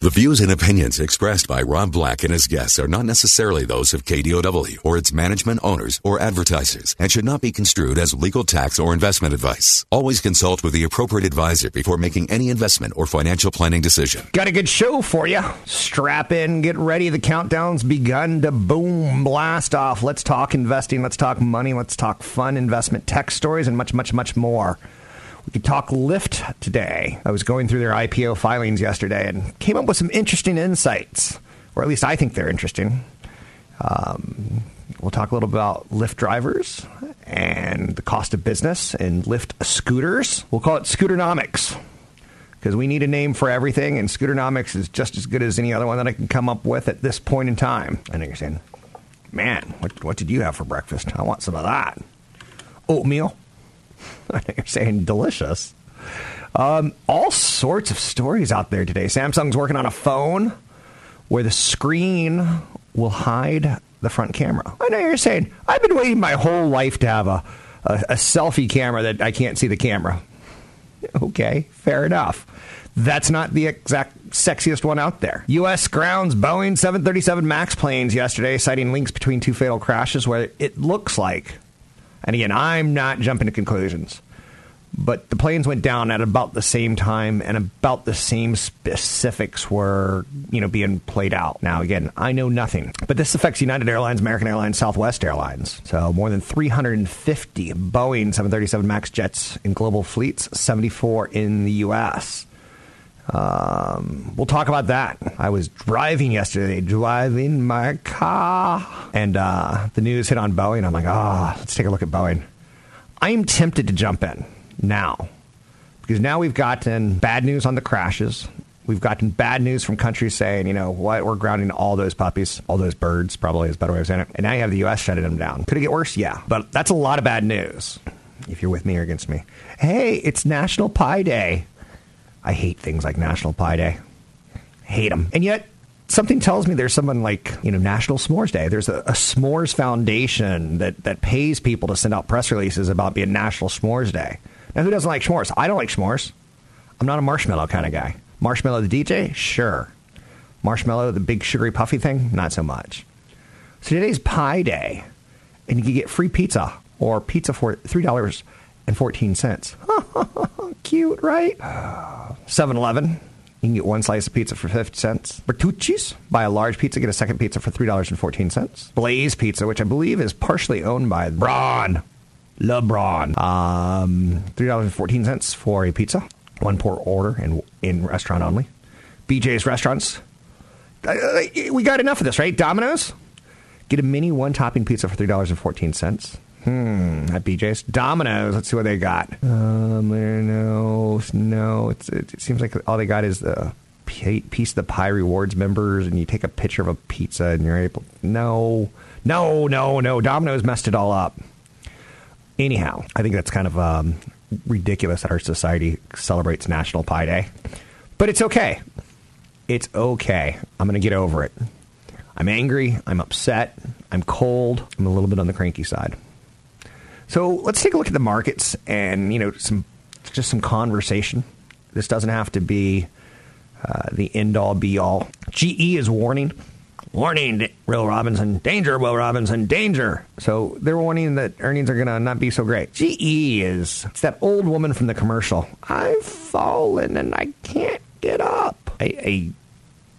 The views and opinions expressed by Rob Black and his guests are not necessarily those of KDOW or its management owners or advertisers and should not be construed as legal tax or investment advice. Always consult with the appropriate advisor before making any investment or financial planning decision. Got a good show for you. Strap in, get ready. The countdown's begun to boom, blast off. Let's talk investing, let's talk money, let's talk fun investment tech stories, and much, much, much more. We could talk Lyft today. I was going through their IPO filings yesterday and came up with some interesting insights, or at least I think they're interesting. Um, we'll talk a little about Lyft drivers and the cost of business and Lyft scooters. We'll call it Scooternomics because we need a name for everything, and Scooternomics is just as good as any other one that I can come up with at this point in time. I know you're saying, man, what, what did you have for breakfast? I want some of that. Oatmeal. You're saying delicious. Um, all sorts of stories out there today. Samsung's working on a phone where the screen will hide the front camera. I know you're saying, I've been waiting my whole life to have a, a, a selfie camera that I can't see the camera. Okay, fair enough. That's not the exact sexiest one out there. U.S. grounds Boeing 737 MAX planes yesterday, citing links between two fatal crashes where it looks like and again, I'm not jumping to conclusions, but the planes went down at about the same time and about the same specifics were, you know, being played out. Now, again, I know nothing, but this affects United Airlines, American Airlines, Southwest Airlines. So more than 350 Boeing 737 MAX jets in global fleets, 74 in the U.S. Um, we'll talk about that. I was driving yesterday, driving my car, and uh, the news hit on Boeing. I'm like, ah, oh, let's take a look at Boeing. I'm tempted to jump in now because now we've gotten bad news on the crashes. We've gotten bad news from countries saying, you know what, we're grounding all those puppies, all those birds, probably is a better way of saying it. And now you have the U.S. shutting them down. Could it get worse? Yeah. But that's a lot of bad news if you're with me or against me. Hey, it's National Pie Day. I hate things like National Pie Day. Hate them. And yet, something tells me there's someone like, you know, National S'mores Day. There's a, a, s'mores foundation that, that pays people to send out press releases about being National S'mores Day. Now, who doesn't like s'mores? I don't like s'mores. I'm not a marshmallow kind of guy. Marshmallow the DJ? Sure. Marshmallow, the big sugary puffy thing? Not so much. So today's Pie Day, and you can get free pizza or pizza for $3.14. Cute, right? 7 Eleven. You can get one slice of pizza for 50 cents. Bertucci's. Buy a large pizza, get a second pizza for $3.14. Blaze Pizza, which I believe is partially owned by Braun. LeBron. Um, $3.14 for a pizza. One per order in, in restaurant only. BJ's Restaurants. Uh, uh, we got enough of this, right? Domino's. Get a mini one topping pizza for $3.14. Hmm, at BJ's. Domino's. Let's see what they got. Um, no, no. It's, it, it seems like all they got is the piece of the pie rewards members, and you take a picture of a pizza, and you're able. No, no, no, no. Domino's messed it all up. Anyhow, I think that's kind of um, ridiculous that our society celebrates National Pie Day, but it's okay. It's okay. I'm to get over it. I'm angry. I'm upset. I'm cold. I'm a little bit on the cranky side. So let's take a look at the markets and you know some just some conversation. This doesn't have to be uh, the end all be all. GE is warning, warning, Will Robinson, danger, Will Robinson, danger. So they're warning that earnings are going to not be so great. GE is it's that old woman from the commercial. I've fallen and I can't get up. I, I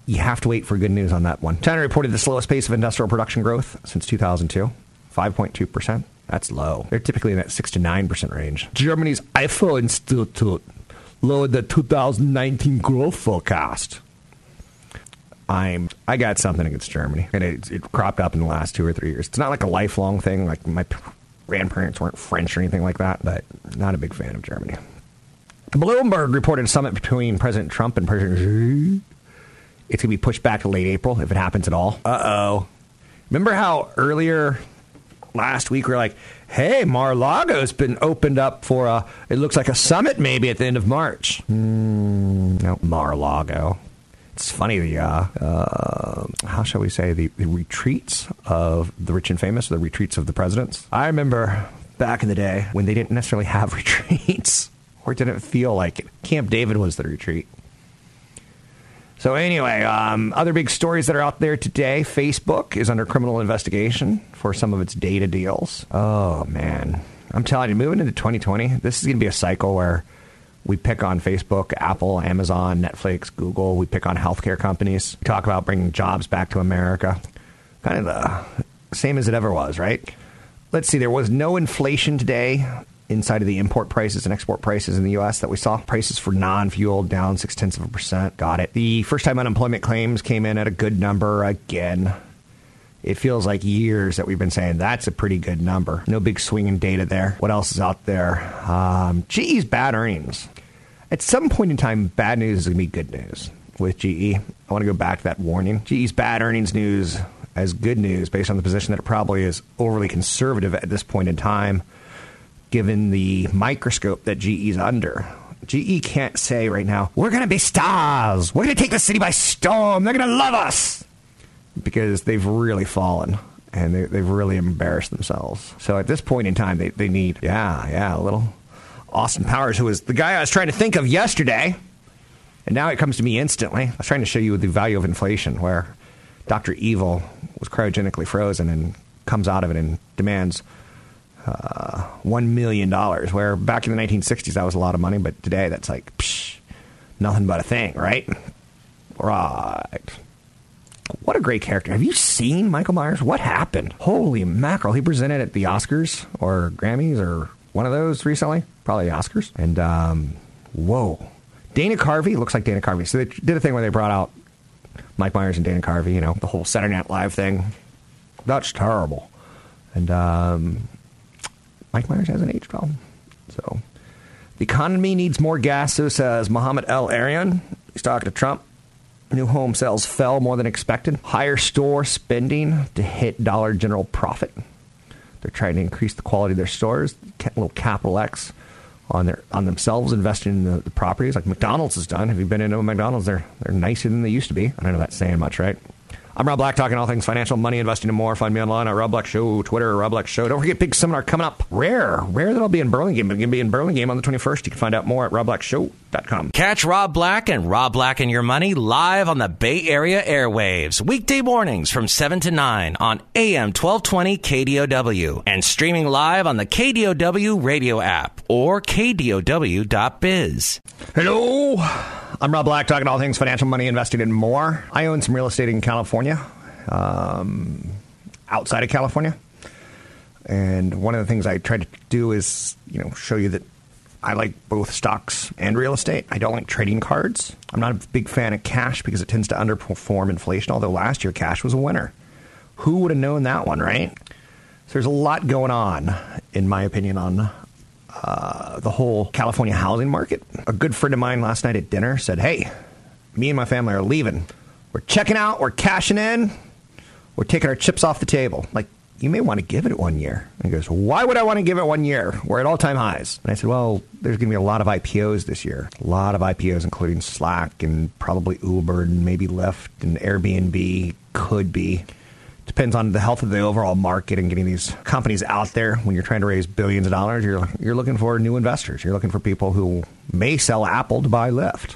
you have to wait for good news on that one. China reported the slowest pace of industrial production growth since 2002, 5.2 percent. That's low. They're typically in that 6 to 9% range. Germany's IFO Institute lowered the 2019 growth forecast. I'm I got something against Germany, and it, it cropped up in the last two or three years. It's not like a lifelong thing. Like my grandparents weren't French or anything like that, but not a big fan of Germany. Bloomberg reported a summit between President Trump and President Xi it's going to be pushed back to late April if it happens at all. Uh oh. Remember how earlier last week we are like, hey, Mar-a-Lago's been opened up for a, it looks like a summit maybe at the end of March. Mm, no, Mar-a-Lago. It's funny, the, uh, uh, how shall we say, the, the retreats of the rich and famous, the retreats of the presidents. I remember back in the day when they didn't necessarily have retreats or didn't feel like it. Camp David was the retreat. So anyway, um, other big stories that are out there today. Facebook is under criminal investigation for some of its data deals. Oh man, I'm telling you, moving into 2020, this is going to be a cycle where we pick on Facebook, Apple, Amazon, Netflix, Google. We pick on healthcare companies. We talk about bringing jobs back to America. Kind of the same as it ever was, right? Let's see. There was no inflation today inside of the import prices and export prices in the U.S. that we saw. Prices for non-fuel down six tenths of a percent. Got it. The first-time unemployment claims came in at a good number again. It feels like years that we've been saying that's a pretty good number. No big swing in data there. What else is out there? Um, GE's bad earnings. At some point in time, bad news is going to be good news with GE. I want to go back to that warning. GE's bad earnings news as good news based on the position that it probably is overly conservative at this point in time given the microscope that GE's under. GE can't say right now, we're going to be stars. We're going to take the city by storm. They're going to love us. Because they've really fallen and they, have really embarrassed themselves. So at this point in time, they, they need, yeah, yeah, a little Austin Powers, who was the guy I was trying to think of yesterday. And now it comes to me instantly. I was trying to show you the value of inflation, where Dr. Evil was cryogenically frozen and comes out of it and demands uh, $1 million, where back in the 1960s that was a lot of money, but today that's like psh, nothing but a thing, right? Right. What a great character. Have you seen Michael Myers? What happened? Holy mackerel. He presented at the Oscars or Grammys or one of those recently. Probably the Oscars. And, um, whoa. Dana Carvey looks like Dana Carvey. So they did a thing where they brought out Mike Myers and Dana Carvey, you know, the whole Saturday Night Live thing. That's terrible. And um, Mike Myers has an age problem. So the economy needs more gas, so says Mohamed El-Erian. He's talking to Trump. New home sales fell more than expected. Higher store spending to hit Dollar General profit. They're trying to increase the quality of their stores. Little capital X on their on themselves, investing in the, the properties like McDonald's has done. Have you been into a McDonald's? They're they're nicer than they used to be. I don't know if that's saying much, right? I'm Rob Black, talking all things financial, money, investing, and more. Find me online at Rob Black Show, Twitter, Rob Black Show. Don't forget, big seminar coming up. Rare. Rare that I'll be in Burlingame. I'm going to be in Burlingame on the 21st. You can find out more at robblackshow.com. Catch Rob Black and Rob Black and Your Money live on the Bay Area airwaves, weekday mornings from 7 to 9 on AM 1220 KDOW and streaming live on the KDOW radio app or KDOW.biz. Hello. I'm Rob Black, talking all things financial, money, investing, and more. I own some real estate in California, um, outside of California. And one of the things I try to do is, you know, show you that I like both stocks and real estate. I don't like trading cards. I'm not a big fan of cash because it tends to underperform inflation, although last year cash was a winner. Who would have known that one, right? So there's a lot going on, in my opinion, on uh, the whole California housing market. A good friend of mine last night at dinner said, Hey, me and my family are leaving. We're checking out, we're cashing in, we're taking our chips off the table. Like, you may want to give it one year. And he goes, Why would I want to give it one year? We're at all time highs. And I said, Well, there's going to be a lot of IPOs this year. A lot of IPOs, including Slack and probably Uber and maybe Lyft and Airbnb could be depends on the health of the overall market and getting these companies out there. When you're trying to raise billions of dollars, you're you're looking for new investors. You're looking for people who may sell Apple to buy Lyft.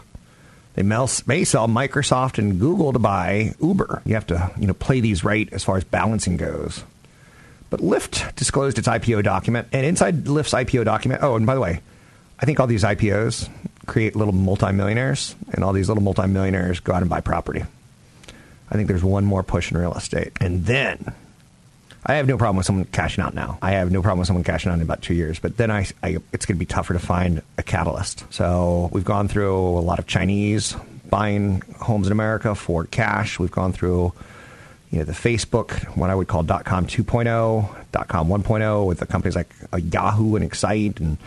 They may sell Microsoft and Google to buy Uber. You have to you know play these right as far as balancing goes. But Lyft disclosed its IPO document, and inside Lyft's IPO document, oh, and by the way, I think all these IPOs create little multimillionaires, and all these little multimillionaires go out and buy property. I think there's one more push in real estate. And then I have no problem with someone cashing out now. I have no problem with someone cashing out in about two years. But then I, I it's going to be tougher to find a catalyst. So we've gone through a lot of Chinese buying homes in America for cash. We've gone through you know the Facebook, what I would call .com 2.0, .com 1.0, with the companies like uh, Yahoo and Excite, and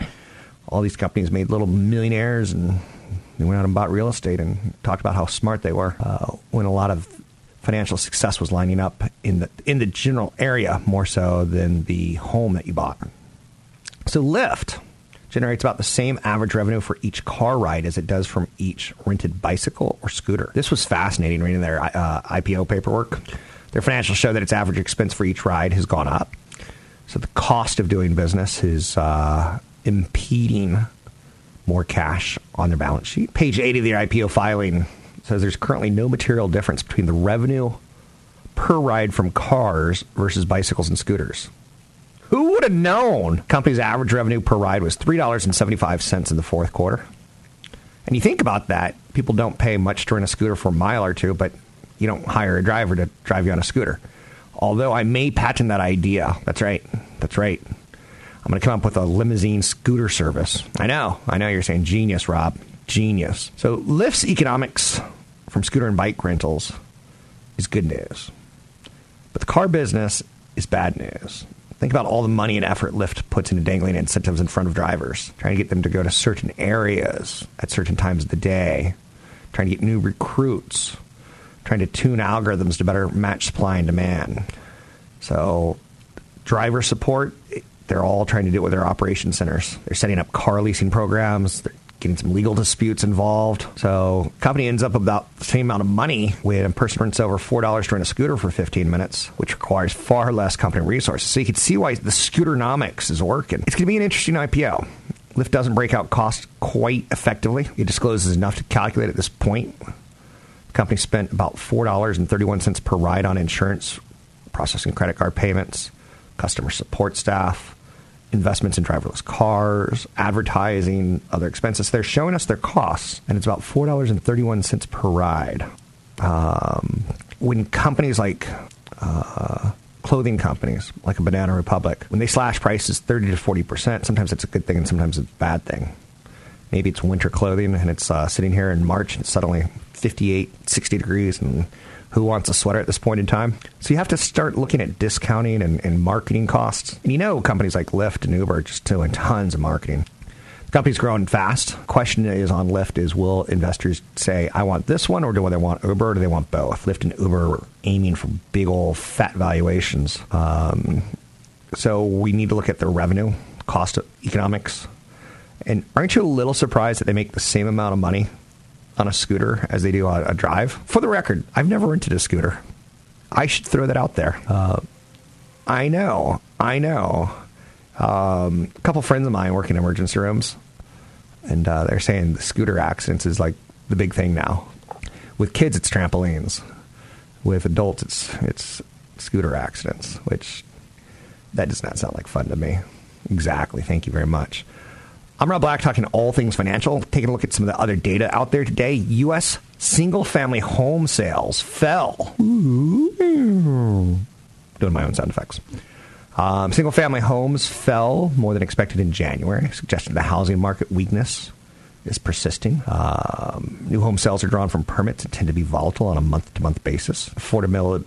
all these companies made little millionaires and They went out and bought real estate and talked about how smart they were uh, when a lot of financial success was lining up in the in the general area more so than the home that you bought. So Lyft generates about the same average revenue for each car ride as it does from each rented bicycle or scooter. This was fascinating reading their uh, IPO paperwork. Their financials show that its average expense for each ride has gone up. So the cost of doing business is uh, impeding more cash on their balance sheet. Page 80 of the IPO filing says there's currently no material difference between the revenue per ride from cars versus bicycles and scooters. Who would have known company's average revenue per ride was $3.75 in the fourth quarter? And you think about that, people don't pay much to rent a scooter for a mile or two, but you don't hire a driver to drive you on a scooter. Although I may patent that idea. That's right. That's right. I'm going to come up with a limousine scooter service. I know. I know you're saying genius, Rob. Genius. So Lyft's economics from scooter and bike rentals is good news. But the car business is bad news. Think about all the money and effort Lyft puts into dangling incentives in front of drivers, trying to get them to go to certain areas at certain times of the day, trying to get new recruits, trying to tune algorithms to better match supply and demand. So, driver support they're all trying to do it with their operation centers. They're setting up car leasing programs. They're getting some legal disputes involved. So company ends up about the same amount of money when a person rents over $4 to rent a scooter for 15 minutes, which requires far less company resources. So you can see why the scooternomics is working. It's going to be an interesting IPO. Lyft doesn't break out costs quite effectively. It discloses enough to calculate at this point. The company spent about $4.31 per ride on insurance, processing credit card payments, customer support staff, investments in driverless cars, advertising, other expenses. They're showing us their costs, and it's about $4.31 per ride. Um, when companies like uh, clothing companies, like a Banana Republic, when they slash prices 30 to 40%, sometimes it's a good thing and sometimes it's a bad thing. Maybe it's winter clothing and it's uh, sitting here in March and it's suddenly 58, 60 degrees and who wants a sweater at this point in time? So you have to start looking at discounting and, and marketing costs. And you know, companies like Lyft and Uber are just doing tons of marketing. The company's growing fast. Question is on Lyft is will investors say, I want this one, or do they want Uber, or do they want both? Lyft and Uber are aiming for big old fat valuations. Um, so we need to look at their revenue, cost economics. And aren't you a little surprised that they make the same amount of money on a scooter as they do on a drive. For the record, I've never rented a scooter. I should throw that out there. Uh, I know, I know. Um, a couple friends of mine work in emergency rooms, and uh, they're saying the scooter accidents is like the big thing now. With kids, it's trampolines. With adults, it's it's scooter accidents, which that does not sound like fun to me. Exactly. Thank you very much. I'm Rob Black, talking all things financial. Taking a look at some of the other data out there today. U.S. single family home sales fell. Doing my own sound effects. Um, single family homes fell more than expected in January, suggesting the housing market weakness is persisting. Um, new home sales are drawn from permits and tend to be volatile on a month to month basis. Affordability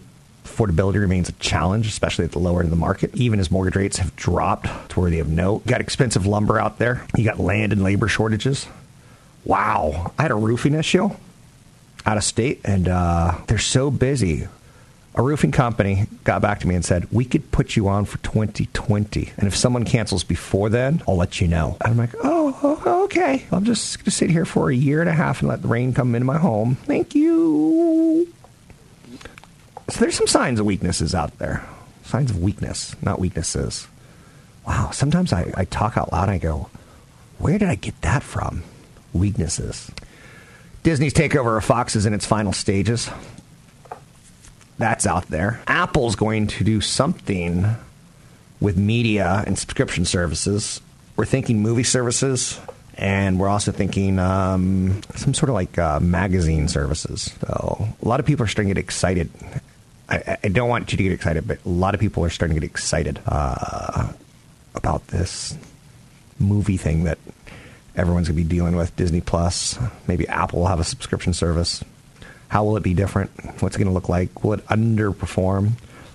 affordability remains a challenge, especially at the lower end of the market, even as mortgage rates have dropped. It's worthy of note. You got expensive lumber out there. You got land and labor shortages. Wow. I had a roofing issue out of state, and uh, they're so busy. A roofing company got back to me and said, We could put you on for 2020. And if someone cancels before then, I'll let you know. And I'm like, Oh, okay. I'm just going to sit here for a year and a half and let the rain come into my home. Thank you. So there's some signs of weaknesses out there. Signs of weakness, not weaknesses. Wow, sometimes I, I talk out loud and I go, where did I get that from? Weaknesses. Disney's takeover of Fox is in its final stages. That's out there. Apple's going to do something with media and subscription services. We're thinking movie services, and we're also thinking um, some sort of like uh, magazine services. So a lot of people are starting to get excited I, I, don't want you to get excited, but a lot of people are starting to get excited uh, about this movie thing that everyone's going to be dealing with. Disney Plus, maybe Apple will have a subscription service. How will it be different? What's it going to look like? Will it underperform?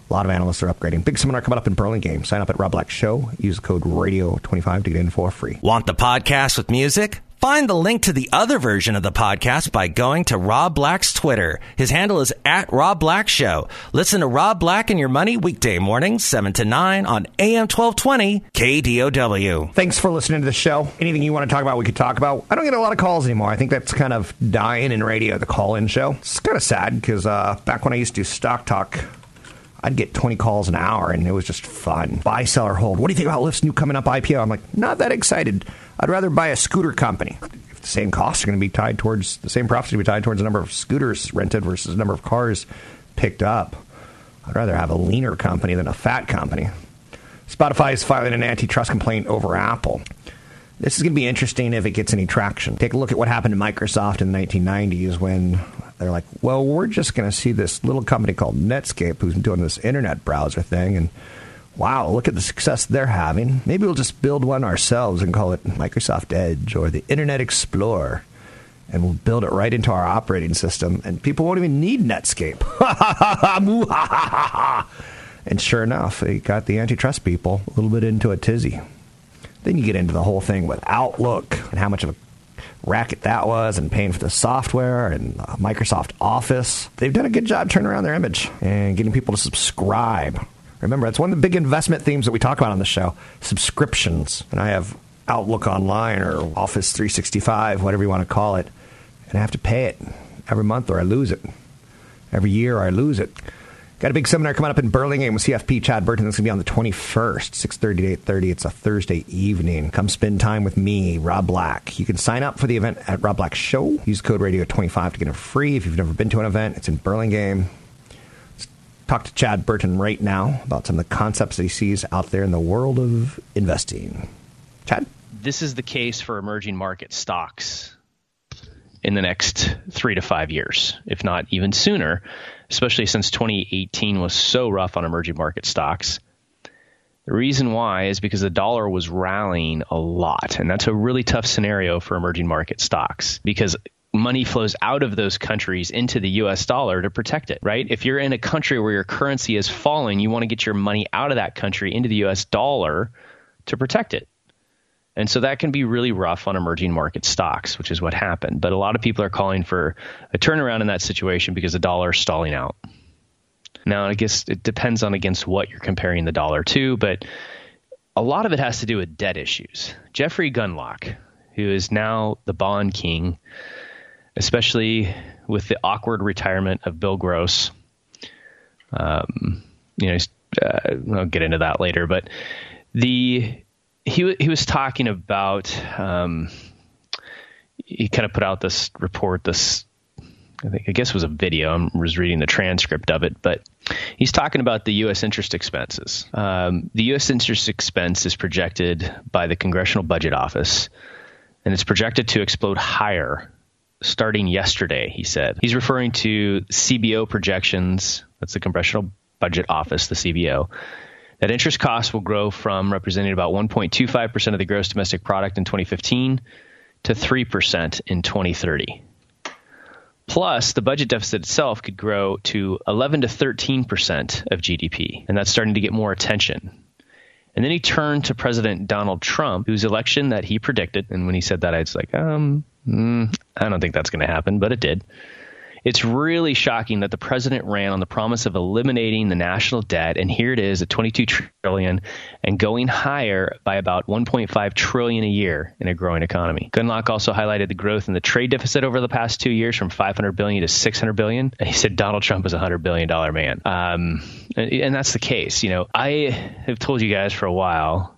A lot of analysts are upgrading. Big seminar coming up in Burlingame. Sign up at Rob Black Show. Use the code radio25 to get in for free. Want the podcast with music? Find the link to the other version of the podcast by going to Rob Black's Twitter. His handle is at Rob Black Show. Listen to Rob Black and Your Money weekday mornings, 7 to 9 on AM 1220 KDOW. Thanks for listening to the show. Anything you want to talk about, we could talk about. I don't get a lot of calls anymore. I think that's kind of dying in radio, the call in show. It's kind of sad because uh, back when I used to do Stock Talk, I'd get 20 calls an hour and it was just fun. Buy, sell, or hold. What do you think about Lyft's new coming up IPO? I'm like, not that excited. I'd rather buy a scooter company. If the same costs are going to be tied towards, the same profits are going to be tied towards the number of scooters rented versus the number of cars picked up, I'd rather have a leaner company than a fat company. Spotify is filing an antitrust complaint over Apple. This is going to be interesting if it gets any traction. Take a look at what happened to Microsoft in the 1990s when they're like, well, we're just going to see this little company called Netscape who's doing this internet browser thing. And wow, look at the success they're having. Maybe we'll just build one ourselves and call it Microsoft Edge or the Internet Explorer. And we'll build it right into our operating system. And people won't even need Netscape. and sure enough, they got the antitrust people a little bit into a tizzy. Then you get into the whole thing with Outlook and how much of a racket that was and paying for the software and uh, Microsoft Office. They've done a good job turning around their image and getting people to subscribe. Remember, that's one of the big investment themes that we talk about on the show subscriptions. And I have Outlook Online or Office 365, whatever you want to call it, and I have to pay it every month or I lose it. Every year I lose it. Got a big seminar coming up in Burlingame with CFP Chad Burton. That's going to be on the 21st, 6.30 to 8.30. It's a Thursday evening. Come spend time with me, Rob Black. You can sign up for the event at Rob Black Show. Use code radio25 to get it free. If you've never been to an event, it's in Burlingame. Let's talk to Chad Burton right now about some of the concepts that he sees out there in the world of investing. Chad? This is the case for emerging market stocks in the next three to five years, if not even sooner especially since 2018 was so rough on emerging market stocks. The reason why is because the dollar was rallying a lot. And that's a really tough scenario for emerging market stocks because money flows out of those countries into the US dollar to protect it, right? If you're in a country where your currency is falling, you want to get your money out of that country into the US dollar to protect it. And so that can be really rough on emerging market stocks, which is what happened. But a lot of people are calling for a turnaround in that situation because the dollar is stalling out. Now, I guess it depends on against what you're comparing the dollar to, but a lot of it has to do with debt issues. Jeffrey Gundlach, who is now the bond king, especially with the awkward retirement of Bill Gross, um, you know, uh, I'll get into that later, but the he he was talking about um, he kind of put out this report this I think I guess it was a video. I was reading the transcript of it, but he's talking about the U.S. interest expenses. Um, the U.S. interest expense is projected by the Congressional Budget Office, and it's projected to explode higher starting yesterday. He said he's referring to CBO projections. That's the Congressional Budget Office, the CBO, that interest costs will grow from representing about 1.25% of the gross domestic product in 2015 to 3% in 2030. Plus, the budget deficit itself could grow to 11 to 13% of GDP, and that's starting to get more attention. And then he turned to President Donald Trump, whose election that he predicted, and when he said that, I was like, um, mm, I don't think that's going to happen, but it did. It's really shocking that the president ran on the promise of eliminating the national debt, and here it is at 22 trillion and going higher by about 1.5 trillion a year in a growing economy. Gundlach also highlighted the growth in the trade deficit over the past two years from 500 billion to 600 billion. And he said Donald Trump is a hundred billion dollar man, um, and, and that's the case. You know, I have told you guys for a while.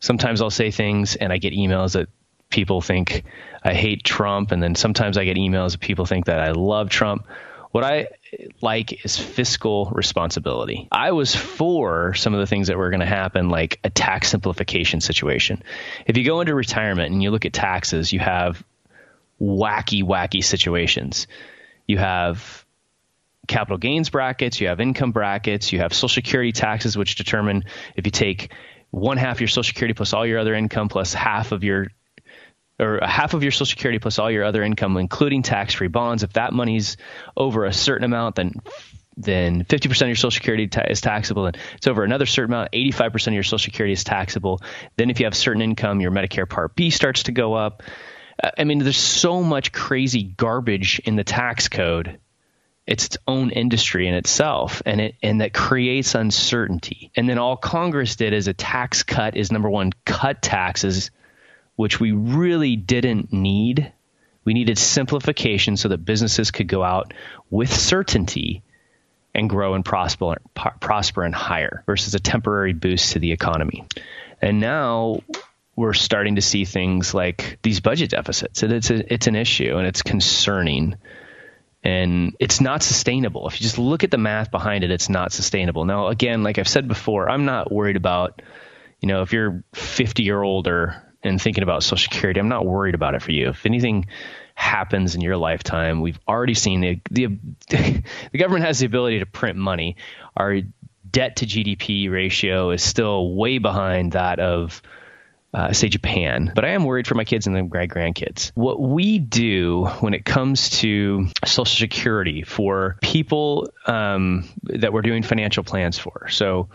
Sometimes I'll say things and I get emails that people think I hate Trump, and then sometimes I get emails of people think that I love Trump. What I like is fiscal responsibility. I was for some of the things that were going to happen, like a tax simplification situation. If you go into retirement and you look at taxes, you have wacky, wacky situations. You have capital gains brackets, you have income brackets, you have social security taxes, which determine if you take one half your social security plus all your other income plus half of your or half of your social security plus all your other income, including tax-free bonds. If that money's over a certain amount, then then 50% of your social security ta- is taxable and it's over another certain amount 85% of your social security is taxable then if you have certain income your medicare part b starts to go up I mean, there's so much crazy garbage in the tax code. It's its own industry in itself, and it and that creates uncertainty. And then all Congress did as a tax cut is number one, cut taxes, which we really didn't need. We needed simplification so that businesses could go out with certainty and grow and prosper, prosper and hire versus a temporary boost to the economy. And now we're starting to see things like these budget deficits. it's a, it's an issue and it's concerning and it's not sustainable. If you just look at the math behind it, it's not sustainable. Now, again, like I've said before, I'm not worried about, you know, if you're 50 or older and thinking about Social Security, I'm not worried about it for you. If anything happens in your lifetime, we've already seen the the the government has the ability to print money. Our debt to GDP ratio is still way behind that of uh, say Japan, but I am worried for my kids and great grandkids. What we do when it comes to Social Security for people um, that we're doing financial plans for. So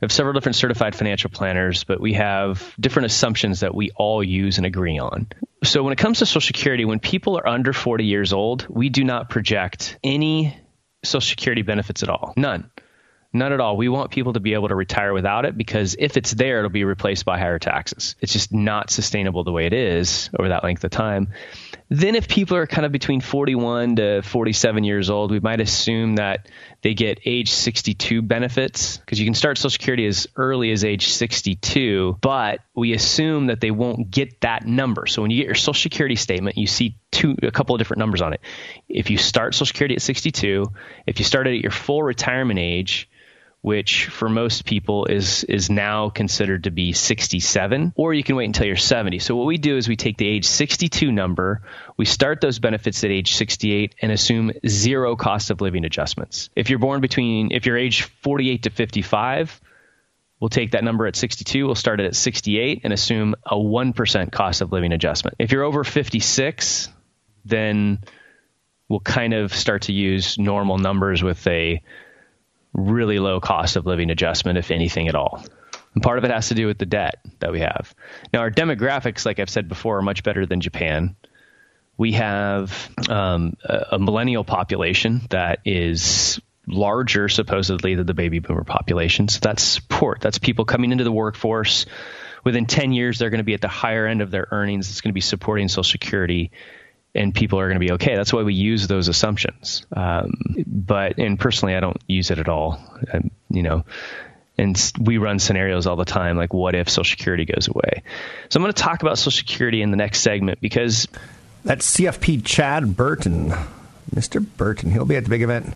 we have several different certified financial planners, but we have different assumptions that we all use and agree on. So when it comes to Social Security, when people are under 40 years old, we do not project any Social Security benefits at all. None. None at all. We want people to be able to retire without it because if it's there, it'll be replaced by higher taxes. It's just not sustainable the way it is over that length of time. Then, if people are kind of between 41 to 47 years old, we might assume that they get age 62 benefits because you can start Social Security as early as age 62, but we assume that they won't get that number. So when you get your Social Security statement, you see two a couple of different numbers on it. If you start Social Security at 62, if you started at your full retirement age, which for most people is is now considered to be 67 or you can wait until you're 70 so what we do is we take the age 62 number we start those benefits at age 68 and assume zero cost of living adjustments if you're born between if you're age 48 to 55 We'll take that number at 62. We'll start it at 68 and assume a 1% cost of living adjustment. If you're over 56, then we'll kind of start to use normal numbers with a really low cost of living adjustment, if anything at all. And part of it has to do with the debt that we have. Now, our demographics, like I've said before, are much better than Japan. We have um, a, millennial population that is larger, supposedly, than the baby boomer population. So that's support. That's people coming into the workforce. Within 10 years, they're going to be at the higher end of their earnings. It's going to be supporting Social Security and people are going to be okay. That's why we use those assumptions. Um, but and personally, I don't use it at all. Um, you know, and we run scenarios all the time, like what if Social Security goes away. So I'm going to talk about Social Security in the next segment because that's CFP Chad Burton, Mr. Burton. He'll be at the big event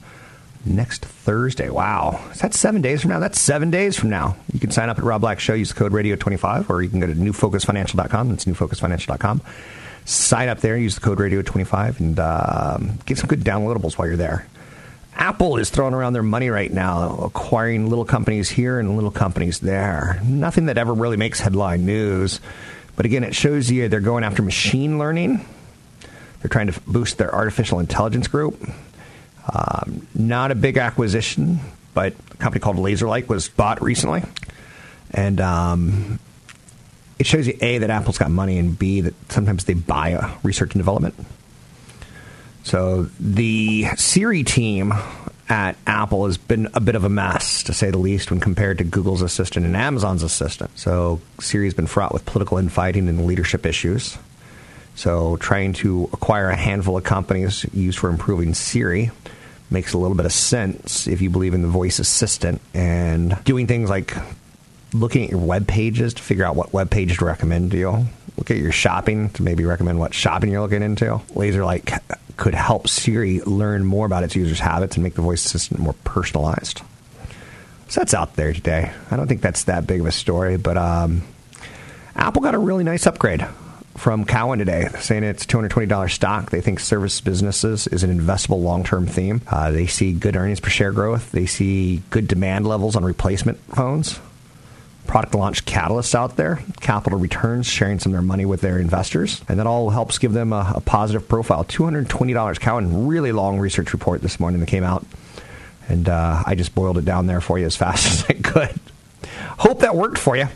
next Thursday. Wow. Is that seven days from now? That's seven days from now. You can sign up at Rob Black Show, use the code radio25, or you can go to newfocusfinancial.com. That's newfocusfinancial.com sign up there, use the code radio25, and um, get some good downloadables while you're there. Apple is throwing around their money right now, acquiring little companies here and little companies there. Nothing that ever really makes headline news. But again, it shows you they're going after machine learning. They're trying to boost their artificial intelligence group. Um, not a big acquisition, but a company called Laserlike was bought recently. And um, it shows you A, that Apple's got money, and B, that sometimes they buy a research and development. So the Siri team at Apple has been a bit of a mess, to say the least, when compared to Google's assistant and Amazon's assistant. So Siri has been fraught with political infighting and leadership issues. So trying to acquire a handful of companies used for improving Siri makes a little bit of sense if you believe in the voice assistant and doing things like looking at your web pages to figure out what web page to recommend to you. Look at your shopping to maybe recommend what shopping you're looking into. Laserlike could help Siri learn more about its users' habits and make the voice assistant more personalized. So that's out there today. I don't think that's that big of a story, but um, Apple got a really nice upgrade from Cowen today, saying it's $220 stock. They think service businesses is an investable long term theme. Uh, they see good earnings per share growth. They see good demand levels on replacement phones product launch catalysts out there, capital returns, sharing some of their money with their investors, and that all helps give them a, a positive profile. $220 Cowen, really long research report this morning that came out, and uh, I just boiled it down there for you as fast as I could. Hope that worked for you.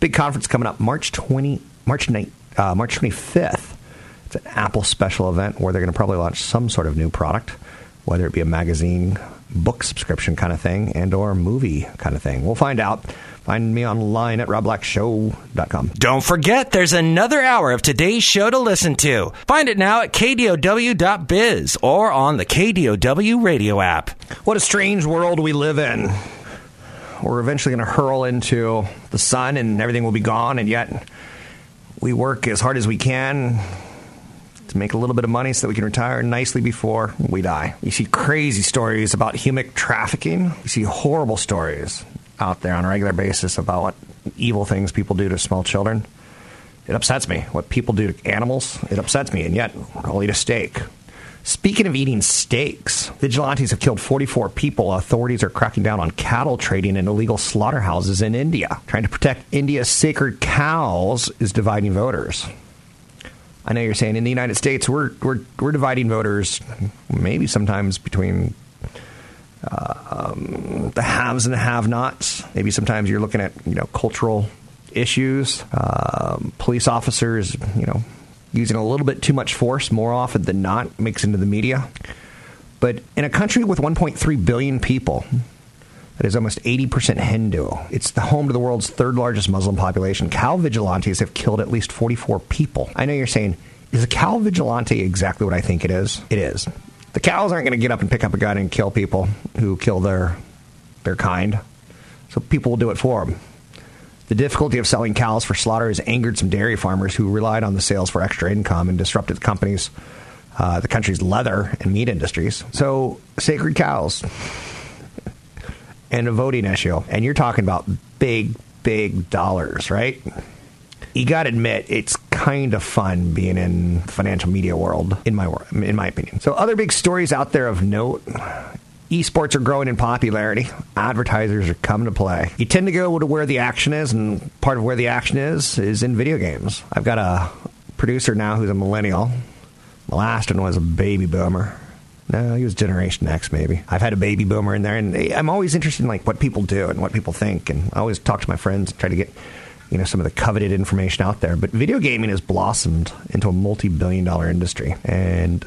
Big conference coming up March 20, March 9, uh, March 25th. It's an Apple special event where they're going to probably launch some sort of new product, whether it be a magazine, book subscription kind of thing, and or movie kind of thing. We'll find out. Find me online at robblackshow.com. Don't forget, there's another hour of today's show to listen to. Find it now at kdow.biz or on the KDOW radio app. What a strange world we live in. We're eventually going to hurl into the sun and everything will be gone, and yet we work as hard as we can to make a little bit of money so that we can retire nicely before we die. You see crazy stories about human trafficking. You see horrible stories out there on a regular basis about what evil things people do to small children. It upsets me. What people do to animals, it upsets me, and yet I'll eat a steak. Speaking of eating steaks, vigilantes have killed 44 people. Authorities are cracking down on cattle trading and illegal slaughterhouses in India. Trying to protect India's sacred cows is dividing voters. I know you're saying in the United States we're we're we're dividing voters maybe sometimes between um, the haves and the have-nots. Maybe sometimes you're looking at you know cultural issues, um, police officers, you know, using a little bit too much force more often than not makes into the media. But in a country with 1.3 billion people, that is almost 80% Hindu. It's the home to the world's third largest Muslim population. Cow vigilantes have killed at least 44 people. I know you're saying, is a cow vigilante exactly what I think it is? It is. The cows aren't going to get up and pick up a gun and kill people who kill their their kind. So people will do it for them. The difficulty of selling cows for slaughter has angered some dairy farmers who relied on the sales for extra income and disrupted the company's uh, the country's leather and meat industries. So sacred cows and a voting issue, and you're talking about big, big dollars, right? You got to admit, it's kind of fun being in the financial media world, in my in my opinion. So, other big stories out there of note. Esports are growing in popularity. Advertisers are coming to play. You tend to go to where the action is, and part of where the action is is in video games. I've got a producer now who's a millennial. The last one was a baby boomer. No, he was Generation X, maybe. I've had a baby boomer in there, and I'm always interested in like what people do and what people think, and I always talk to my friends and try to get you know some of the coveted information out there. But video gaming has blossomed into a multi-billion-dollar industry, and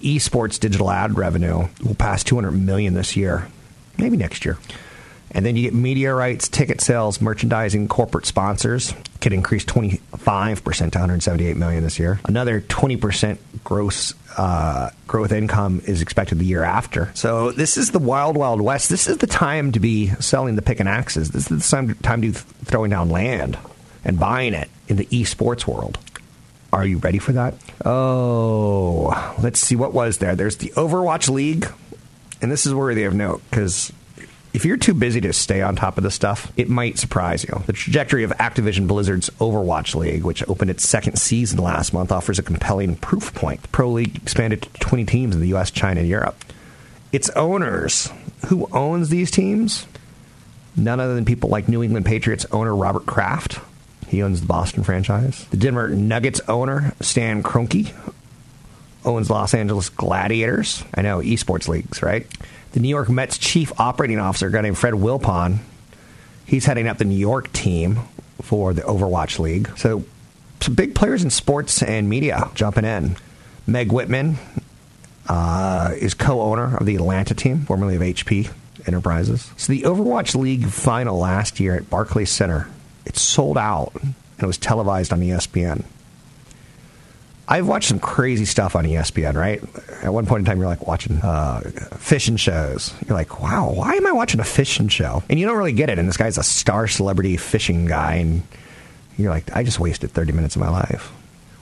esports digital ad revenue will pass 200 million this year, maybe next year. And then you get media rights, ticket sales, merchandising, corporate sponsors increase 25% to 178 million this year. Another 20% gross uh, growth income is expected the year after. So this is the wild, wild west. This is the time to be selling the pick and axes. This is the time, time to be throwing down land and buying it in the esports world. Are you ready for that? Oh, let's see what was there. There's the Overwatch League, and this is worthy of note because if you're too busy to stay on top of this stuff, it might surprise you. The trajectory of Activision Blizzard's Overwatch League, which opened its second season last month, offers a compelling proof point. The Pro League expanded to 20 teams in the US, China, and Europe. Its owners, who owns these teams? None other than people like New England Patriots owner Robert Kraft. He owns the Boston franchise. The Denver Nuggets owner, Stan Kroenke, owns Los Angeles Gladiators. I know, esports leagues, right? The New York Mets chief operating officer, a guy named Fred Wilpon, he's heading up the New York team for the Overwatch League. So, some big players in sports and media jumping in. Meg Whitman uh, is co owner of the Atlanta team, formerly of HP Enterprises. So, the Overwatch League final last year at Barclays Center, it sold out and it was televised on ESPN. I've watched some crazy stuff on ESPN, right? At one point in time, you're like watching uh, fishing shows. You're like, wow, why am I watching a fishing show? And you don't really get it. And this guy's a star celebrity fishing guy. And you're like, I just wasted 30 minutes of my life.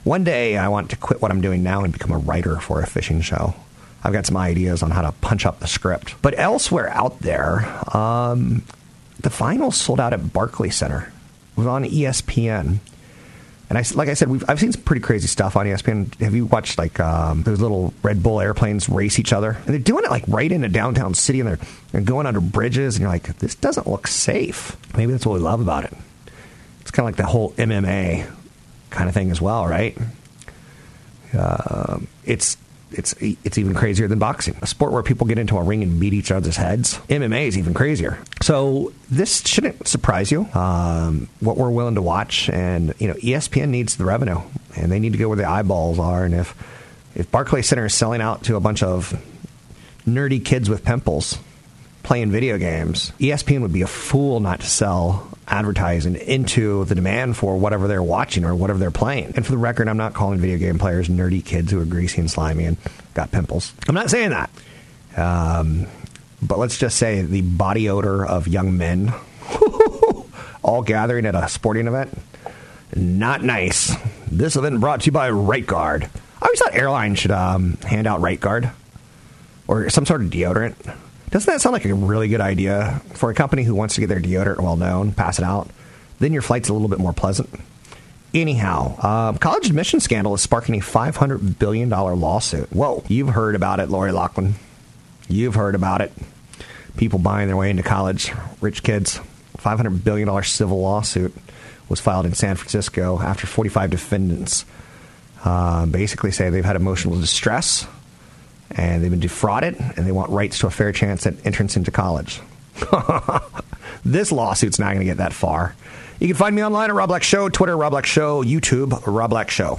One day, I want to quit what I'm doing now and become a writer for a fishing show. I've got some ideas on how to punch up the script. But elsewhere out there, um, the finals sold out at Barclays Center. It was on ESPN. And I, like I said, we've, I've seen some pretty crazy stuff on ESPN. Have you watched like um, those little Red Bull airplanes race each other? And they're doing it like right in a downtown city, and they're, they're going under bridges, and you're like, this doesn't look safe. Maybe that's what we love about it. It's kind of like the whole MMA kind of thing as well, right? Uh, it's it's it's even crazier than boxing. A sport where people get into a ring and beat each other's heads. MMA is even crazier. So this shouldn't surprise you. Um, what we're willing to watch, and you know, ESPN needs the revenue, and they need to go where the eyeballs are. And if if Barclays Center is selling out to a bunch of nerdy kids with pimples playing video games, ESPN would be a fool not to sell advertising into the demand for whatever they're watching or whatever they're playing. And for the record, I'm not calling video game players nerdy kids who are greasy and slimy and got pimples. I'm not saying that. Um, but let's just say the body odor of young men all gathering at a sporting event, not nice. This event brought to you by Right Guard. I always thought airlines should um, hand out Right Guard or some sort of deodorant. Doesn't that sound like a really good idea for a company who wants to get their deodorant well known, pass it out? Then your flight's a little bit more pleasant. Anyhow, um, college admission scandal is sparking a $500 billion lawsuit. Whoa, you've heard about it, Lori Loughlin. You've heard about it. People buying their way into college, rich kids. $500 billion civil lawsuit was filed in San Francisco after 45 defendants uh, basically say they've had emotional distress and they've been defrauded and they want rights to a fair chance at entrance into college. this lawsuit's not going to get that far. You can find me online at Rob Black Show, Twitter, Rob Black Show, YouTube, Rob Black Show.